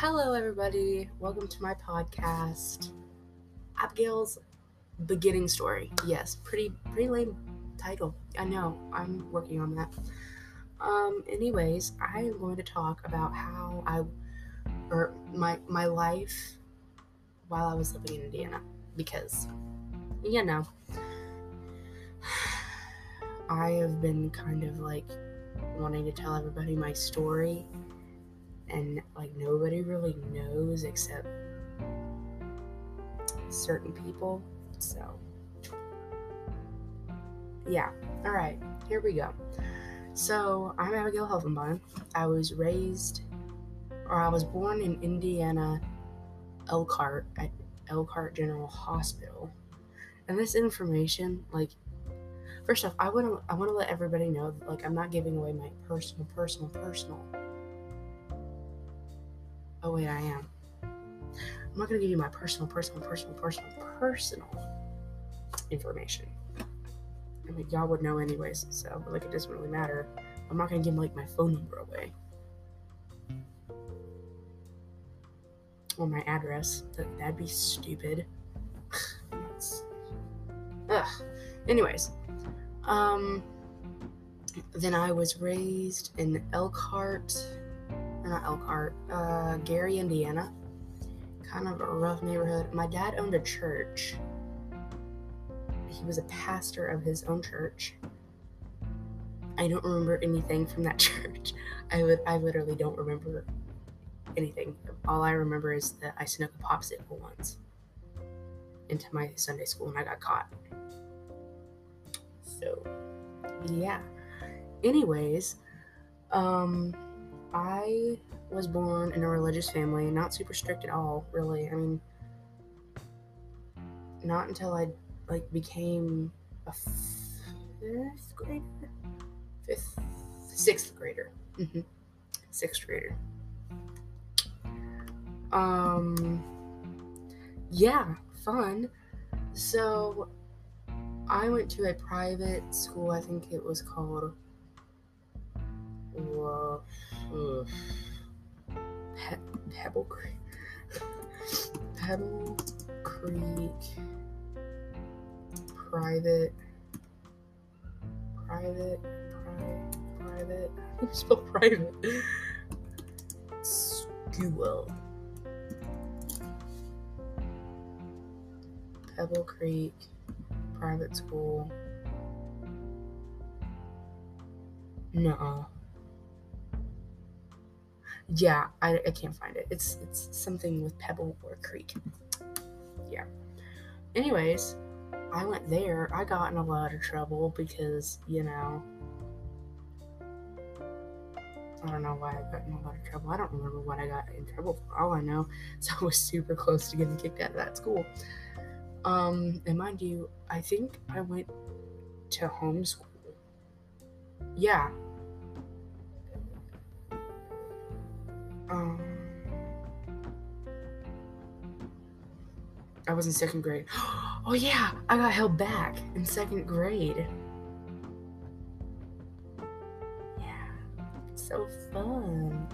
Hello, everybody. Welcome to my podcast, Abigail's beginning story. Yes, pretty pretty lame title. I know. I'm working on that. Um. Anyways, I am going to talk about how I, or my my life, while I was living in Indiana, because, you know, I have been kind of like wanting to tell everybody my story and like nobody really knows except certain people. So, yeah. All right, here we go. So, I'm Abigail Helfenbein. I was raised, or I was born in Indiana, Elkhart, at Elkhart General Hospital. And this information, like, first off, I want to I want to let everybody know that, like, I'm not giving away my personal, personal, personal Oh, wait, I am. I'm not going to give you my personal, personal, personal, personal, personal information. I mean, y'all would know anyways, so like it doesn't really matter. I'm not going to give like my phone number away. Or my address. That, that'd be stupid. Ugh. Anyways, um, then I was raised in Elkhart, not Elkhart, uh, Gary, Indiana. Kind of a rough neighborhood. My dad owned a church. He was a pastor of his own church. I don't remember anything from that church. I would I literally don't remember anything. All I remember is that I snuck a popsicle once into my Sunday school and I got caught. So yeah. Anyways, um I was born in a religious family, not super strict at all, really. I mean, not until I like became a fifth grader, fifth, sixth grader, mm-hmm. sixth grader. Um, yeah, fun. So, I went to a private school. I think it was called. Pe- Pebble Creek. Pebble Creek private private pri- private you spell private school Pebble Creek private school no yeah, I, I can't find it. It's it's something with Pebble or Creek. Yeah. Anyways, I went there. I got in a lot of trouble because, you know, I don't know why I got in a lot of trouble. I don't remember what I got in trouble for. All I know is I was super close to getting kicked out of that school. Um, and mind you, I think I went to homeschool. Yeah, was in second grade. Oh yeah, I got held back in second grade. Yeah, so fun.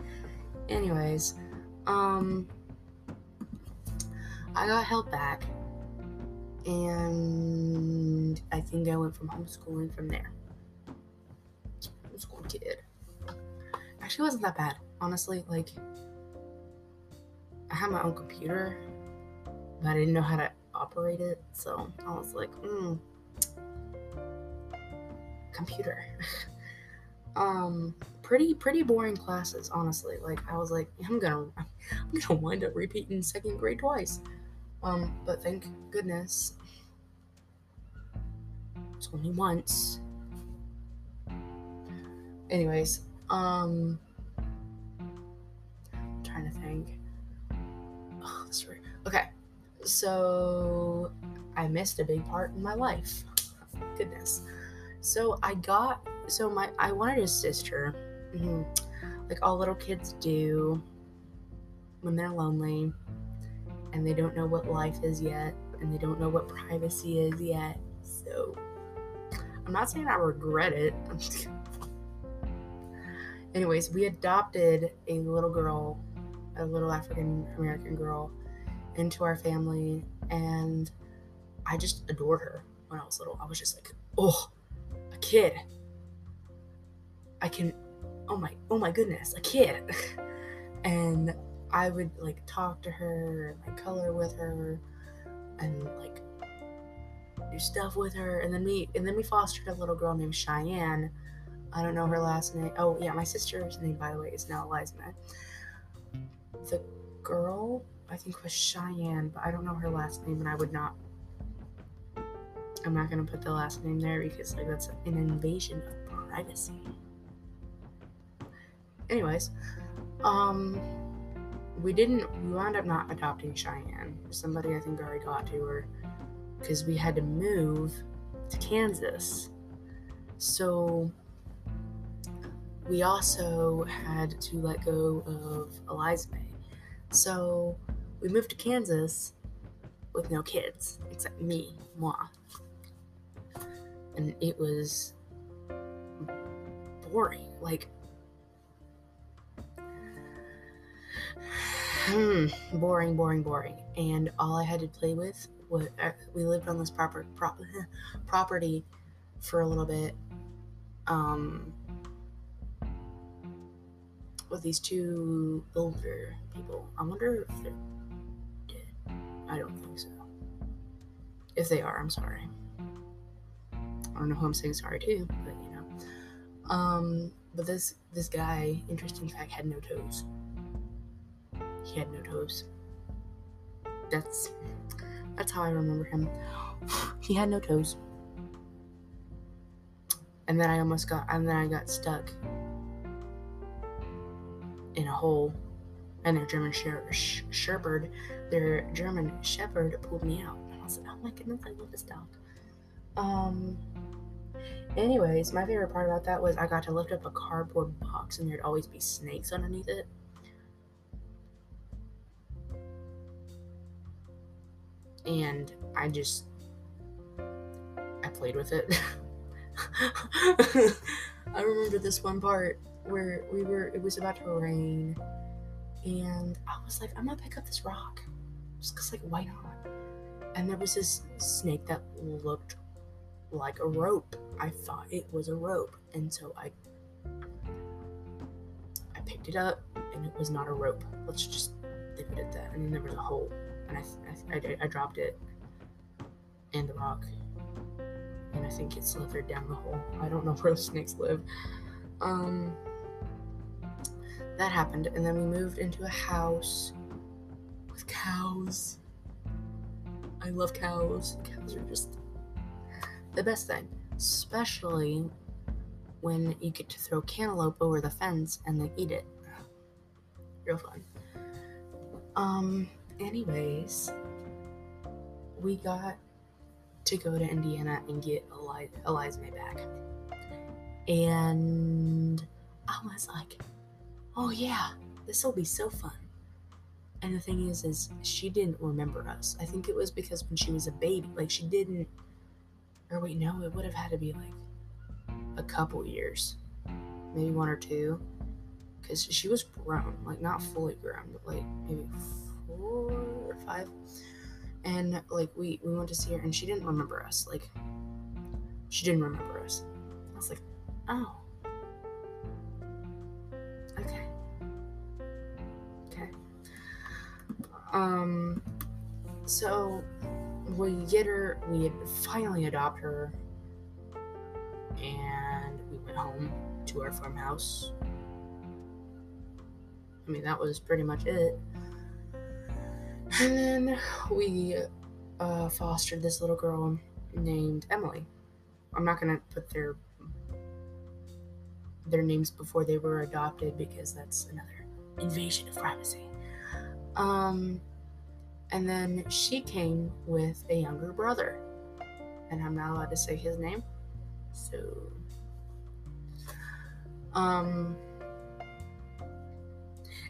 Anyways, um, I got held back, and I think I went from homeschooling from there. Homeschool kid. Actually, wasn't that bad honestly. Like, I had my own computer, but I didn't know how to operate it. So I was like, hmm, computer. um, pretty pretty boring classes, honestly. Like I was like, I'm gonna I'm gonna wind up repeating second grade twice. Um, but thank goodness it's only once. Anyways, um trying to think. Oh, the story. Okay, so I missed a big part in my life. Goodness. So I got so my I wanted a sister, mm-hmm, like all little kids do when they're lonely and they don't know what life is yet and they don't know what privacy is yet. So I'm not saying I regret it. Anyways, we adopted a little girl a little African American girl into our family, and I just adored her when I was little. I was just like, oh, a kid. I can, oh my, oh my goodness, a kid. and I would like talk to her, and like color with her, and like do stuff with her. And then we, and then we fostered a little girl named Cheyenne. I don't know her last name. Oh yeah, my sister's name, by the way, is now Eliza. The girl I think was Cheyenne, but I don't know her last name, and I would not. I'm not gonna put the last name there because like that's an invasion of privacy. Anyways, um, we didn't. We wound up not adopting Cheyenne. Somebody I think already got to her because we had to move to Kansas. So we also had to let go of Eliza May. So we moved to Kansas with no kids except me, moi. And it was boring. Like, hmm, boring, boring, boring. And all I had to play with was uh, we lived on this proper, prop, property for a little bit. Um, with these two older people. I wonder if they're I don't think so. If they are, I'm sorry. I don't know who I'm saying sorry to, but you know. Um, but this this guy, interesting fact, had no toes. He had no toes. That's that's how I remember him. he had no toes. And then I almost got and then I got stuck in a hole and their German Shepherd, their German Shepherd pulled me out. And I like, oh my goodness, I love this dog. Um. Anyways, my favorite part about that was I got to lift up a cardboard box and there'd always be snakes underneath it. And I just I played with it. I remember this one part where we were it was about to rain and I was like, I'm gonna pick up this rock. Just cause like why not? And there was this snake that looked like a rope. I thought it was a rope. And so I I picked it up and it was not a rope. Let's just leave it at that. And then there was a hole. And I, I, I, I dropped it and the rock. And I think it slithered down the hole. I don't know where snakes live. Um that happened, and then we moved into a house with cows. I love cows. Cows are just the best thing, especially when you get to throw cantaloupe over the fence and they eat it. Real fun. Um, anyways, we got to go to Indiana and get Eliza, Eliza May back. And I was like, oh yeah, this will be so fun. And the thing is, is she didn't remember us. I think it was because when she was a baby, like she didn't. Or wait, no, it would have had to be like a couple years, maybe one or two, because she was grown, like not fully grown, but like maybe four or five. And like we we went to see her, and she didn't remember us. Like she didn't remember us. I was like, oh Um, so we get her, we finally adopt her, and we went home to our farmhouse. I mean, that was pretty much it. And then we uh, fostered this little girl named Emily. I'm not gonna put their their names before they were adopted because that's another invasion of privacy. Um, and then she came with a younger brother. And I'm not allowed to say his name. So, um,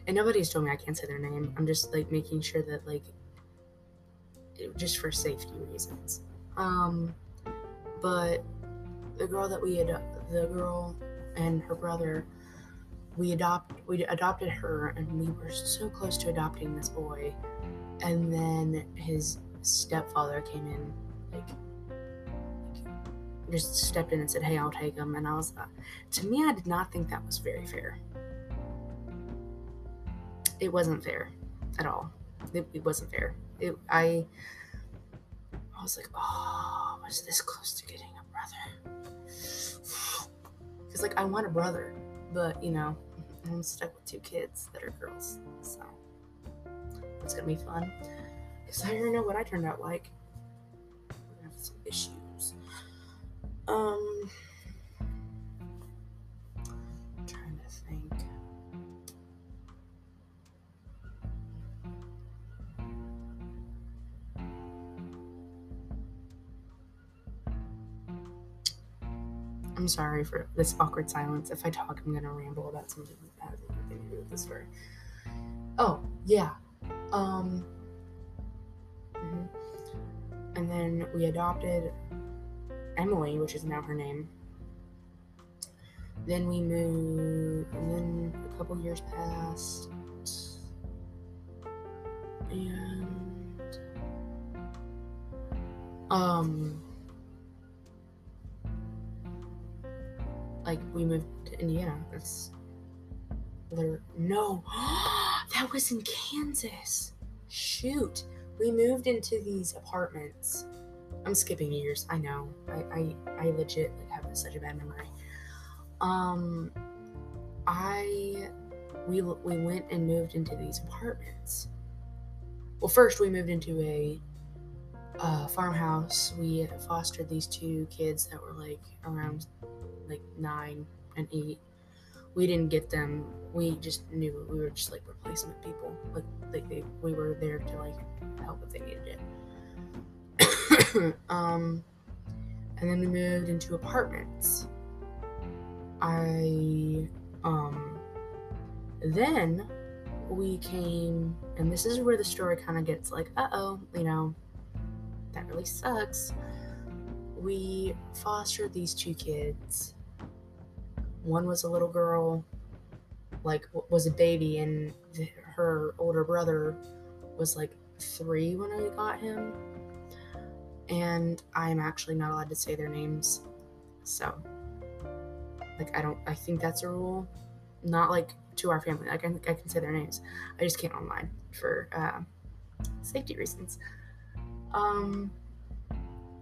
and nobody's told me I can't say their name. I'm just like making sure that, like, just for safety reasons. Um, but the girl that we had, the girl and her brother we adopt we adopted her and we were so close to adopting this boy. And then his stepfather came in like just stepped in and said hey i'll take him. And i was uh, to me i did not think that was very fair. It wasn't fair at all. It, it wasn't fair. It, i i was like oh I was this close to getting a brother. Because like i want a brother but you know i'm stuck with two kids that are girls so it's gonna be fun. Because i already know what i turned out like sorry for this awkward silence. If I talk, I'm gonna ramble about something that has nothing to do with the story. Oh, yeah. Um, mhm. and then we adopted Emily, which is now her name. Then we moved, and then a couple years passed, and um, like we moved to Indiana. That's there. No, that was in Kansas. Shoot, we moved into these apartments. I'm skipping years. I know. I I, I legit like have such a bad memory. Um, I we we went and moved into these apartments. Well, first we moved into a uh, farmhouse. We fostered these two kids that were like around like nine and eight. We didn't get them. We just knew we were just like replacement people. Like they, we were there to like help if they needed it. um, and then we moved into apartments. I um then we came and this is where the story kind of gets like uh-oh you know that really sucks we fostered these two kids. One was a little girl like was a baby and her older brother was like three when i got him. And i'm actually not allowed to say their names so like i don't i think that's a rule. Not like to our family like i, I can say their names. I just can't online for uh, safety reasons. Um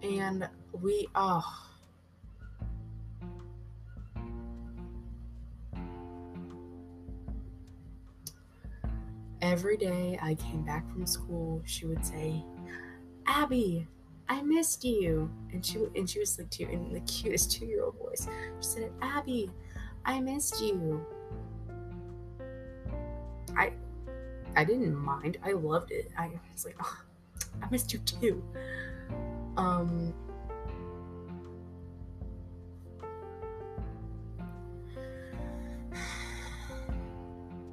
and we oh every day i came back from school she would say abby i missed you. And she and she was like two in the cutest two year old voice. She said abby i missed you. I i didn't mind. I loved it. I was like oh, i missed you too. Um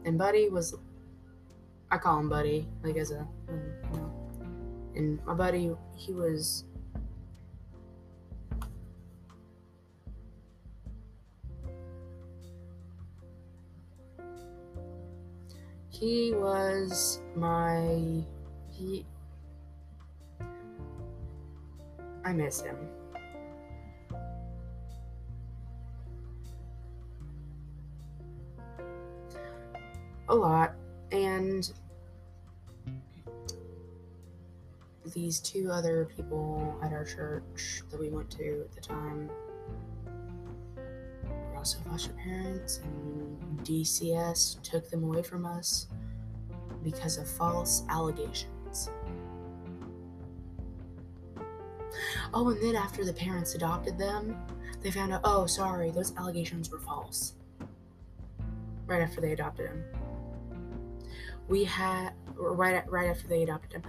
and buddy was i call him buddy like as a and my buddy he was he was my he I miss him. A lot. And these two other people at our church that we went to at the time were also foster parents, and DCS took them away from us because of false allegations. Oh, and then after the parents adopted them, they found out, oh, sorry, those allegations were false. Right after they adopted him. We had, right, right after they adopted him.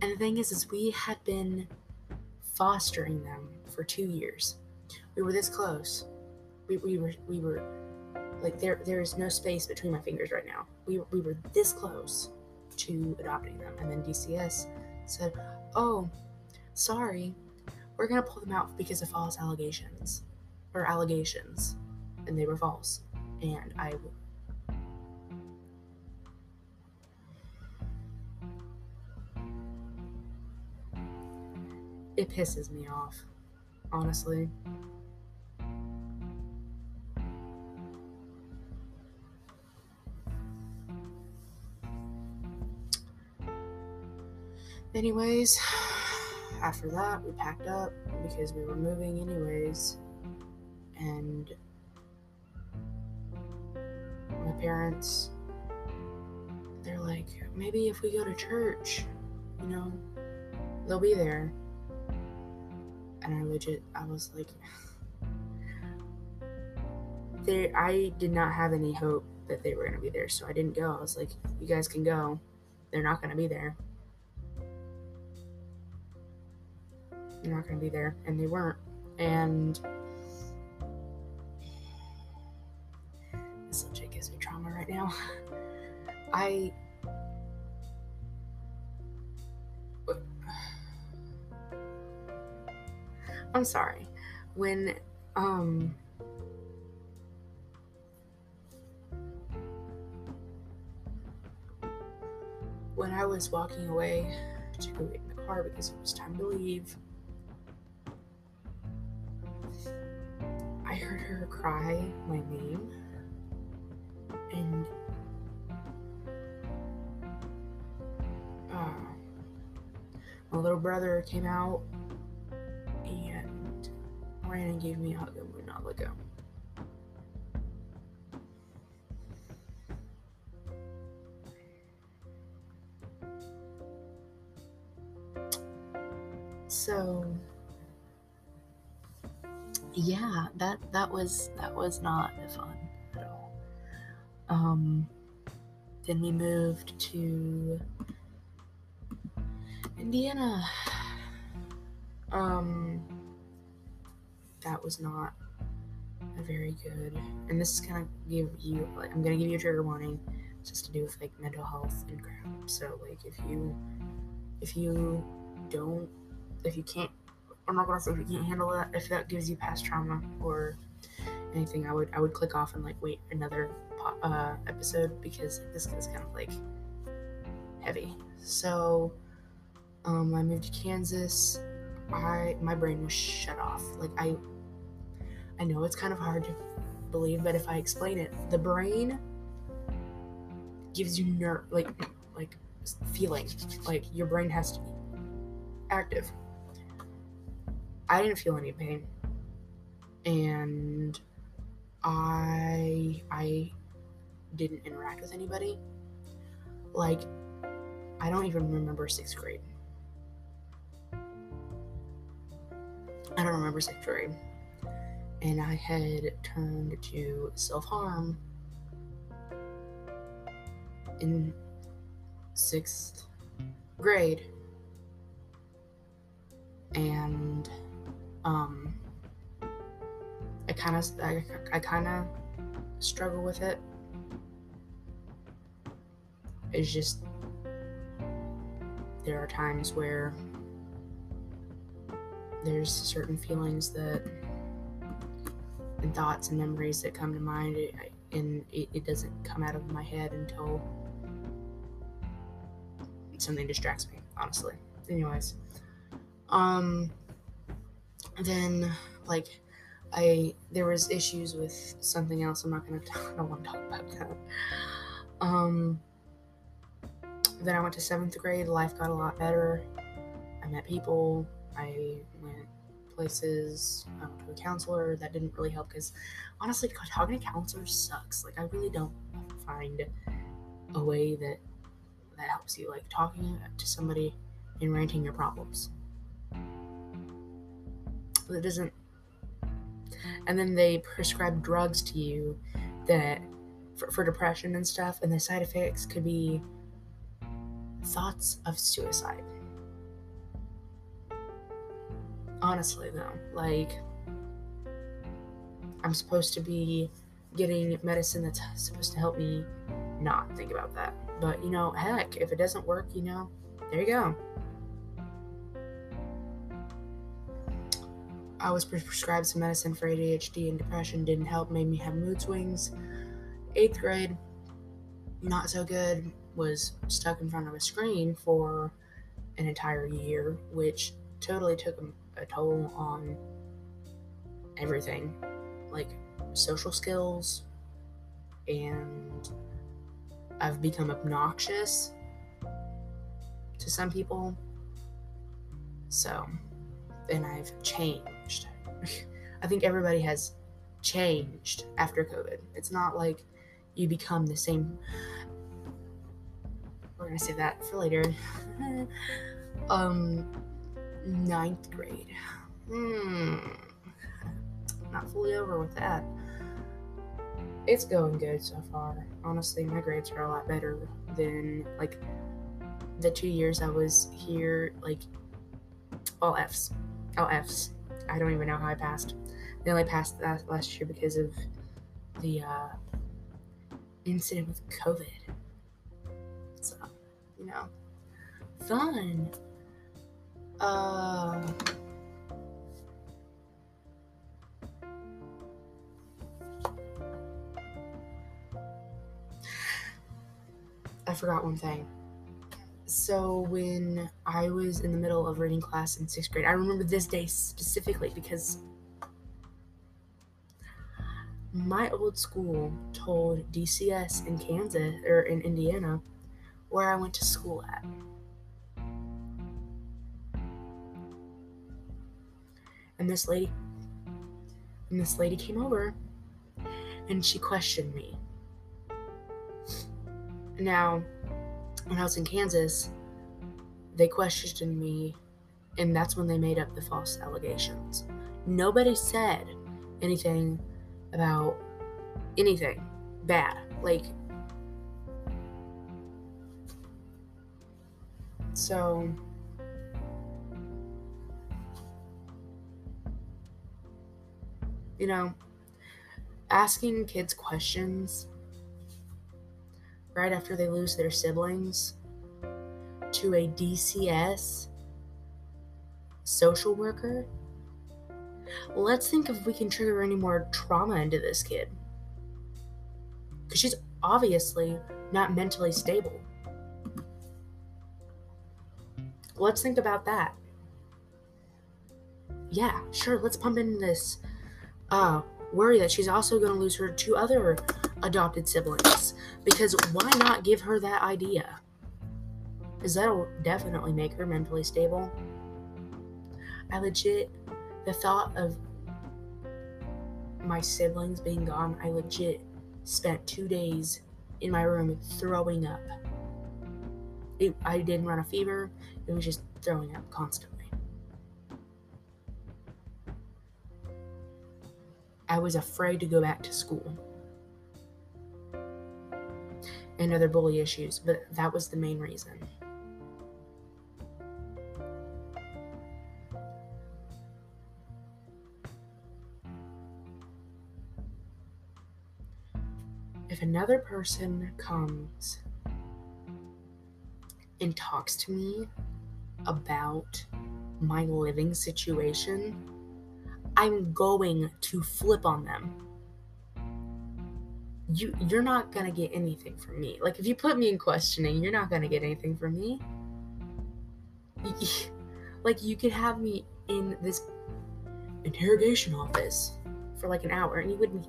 And the thing is, is we had been fostering them for two years. We were this close. We, we were, we were, like, there, there is no space between my fingers right now. We, we were this close to adopting them. And then DCS said, oh, sorry, we're gonna pull them out because of false allegations or allegations, and they were false. and I it pisses me off, honestly. Anyways, after that, we packed up because we were moving, anyways. And my parents, they're like, maybe if we go to church, you know, they'll be there. And I legit, I was like, there, I did not have any hope that they were to be there, so I didn't go. I was like, you guys can go. They're not to be there. They're not to be there. And they weren't. And this legit gives me trauma right now. I. I'm sorry. When, um, when I was walking away to go get in the car because it was time to leave, I heard her cry my name. And uh, my little brother came out ran and gave me a hug and would not let go. So yeah, that that was that was not fun at all. Um, then we moved to Indiana. Um, that was not a very good. And this is gonna give you like I'm gonna give you a trigger warning, just to do with like mental health and crap. So like if you if you don't if you can't I'm not gonna say if you can't handle that. If that gives you past trauma or anything, I would I would click off and like wait another uh, episode because this is kind of like heavy. So um, I moved to Kansas. I my brain was shut off. Like I I know it's kind of hard to believe, but if I explain it, the brain gives you nerve like like feeling like your brain has to be active I didn't feel any pain. And I I didn't interact with anybody. Like I don't even remember 6th grade. I don't remember 6th grade. And I had turned to self-harm in 6th grade. And um, I kind of I, I kind of struggle with it. It's just there are times where there's certain feelings that and thoughts and memories that come to mind and it, it doesn't come out of my head until something distracts me honestly anyways um then like I there was issues with something else. I'm not gonna I don't want to talk about that. Um, then I went to seventh grade. Life got a lot better. I met people. I went places. Went to a counselor. That didn't really help because honestly, talking to counselors sucks. Like I really don't find a way that that helps you. Like talking to somebody and ranting your problems that doesn't and then they prescribe drugs to you that for, for, depression and stuff and the side effects could be thoughts of suicide honestly though like i'm supposed to be getting medicine that's supposed to help me not think about that but you know heck if it doesn't work you know there you go I was prescribed some medicine for ADHD and depression didn't help, made me have mood swings. Eighth grade, not so good, was stuck in front of a screen for an entire year, which totally took a toll on everything like social skills, and I've become obnoxious to some people. So, and I've changed. I think everybody has changed after COVID. It's not like you become the same. We're gonna save that for later. um, ninth grade. Hmm. Not fully over with that. It's going good so far. Honestly, my grades are a lot better than like the two years I was here. Like all Fs, all Fs. I don't even know how I passed. They only passed that last year because of the uh, incident with COVID. So, you know, fun. Uh, I forgot one thing. So when I was in the middle of reading class in sixth grade, I remember this day specifically because my old school told DCS in Kansas or in Indiana where I went to school at. And this lady and this lady came over and she questioned me. Now, when I was in Kansas, they questioned me and that's when they made up the false allegations. Nobody said anything about anything bad. Like, so. You know, asking kids questions right after they lose their siblings to a DCS social worker let's think if we can trigger any more trauma into this kid. Because she's obviously not mentally stable. Let's think about that. Yeah, sure, let's pump in this uh, worry that she's also going to lose her two other adopted siblings. Because why not give her that idea? Because that'll definitely make her mentally stable. I legit the thought of my siblings being gone, I legit spent two days in my room throwing up. It, I didn't run a fever, it was just throwing up constantly. I was afraid to go back to school. And other bully issues, but that was the main reason. if another person comes and talks to me about my living situation, I'm going to flip on them. You you're not going to get anything from me. Like if you put me in questioning, you're not going to get anything from me. Like you could have me in this interrogation office for like an hour and you wouldn't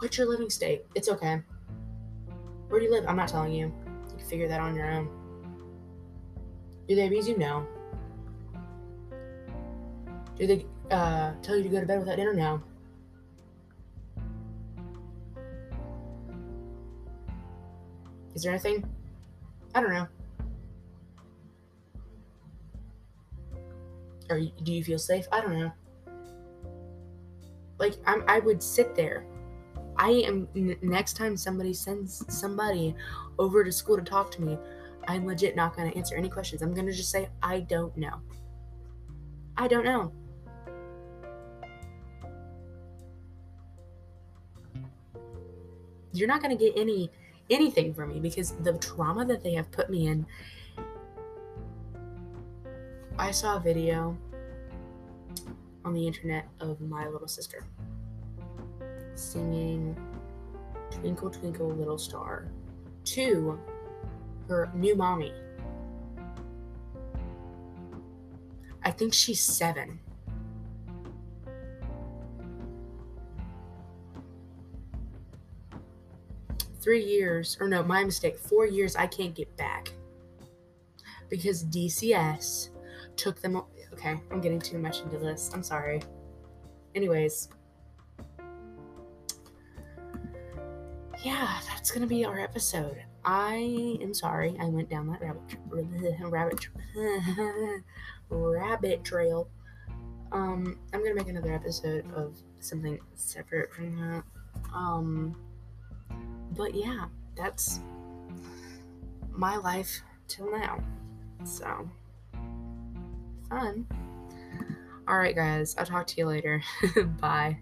What's your living state? It's okay. Where do you live? I'm not telling you. You can figure that on your own. Do they abuse you? No. Do they uh, tell you to go to bed without dinner? now. Is there anything? I don't know. Or do you feel safe? I don't know. Like I'm, I would sit there I am n- next time somebody sends somebody over to school to talk to me, I'm legit not to answer any questions. I'm to just say I don't know. I don't know. You're not going to get any anything from me because the trauma that they have put me in. I saw a video on the internet of my little sister singing Twinkle Twinkle Little Star to her new mommy. I think she's seven. Three years, or no, my mistake, four years I can't get back because DCS took them. Okay, I'm getting too much into this. I'm sorry. Anyways, yeah, that's gonna be our episode. I am sorry I went down that rabbit rabbit rabbit trail. Um, I'm gonna make another episode of something separate from that. Um, but yeah, that's my life till now. So fun. All right, guys. I'll talk to you later. Bye.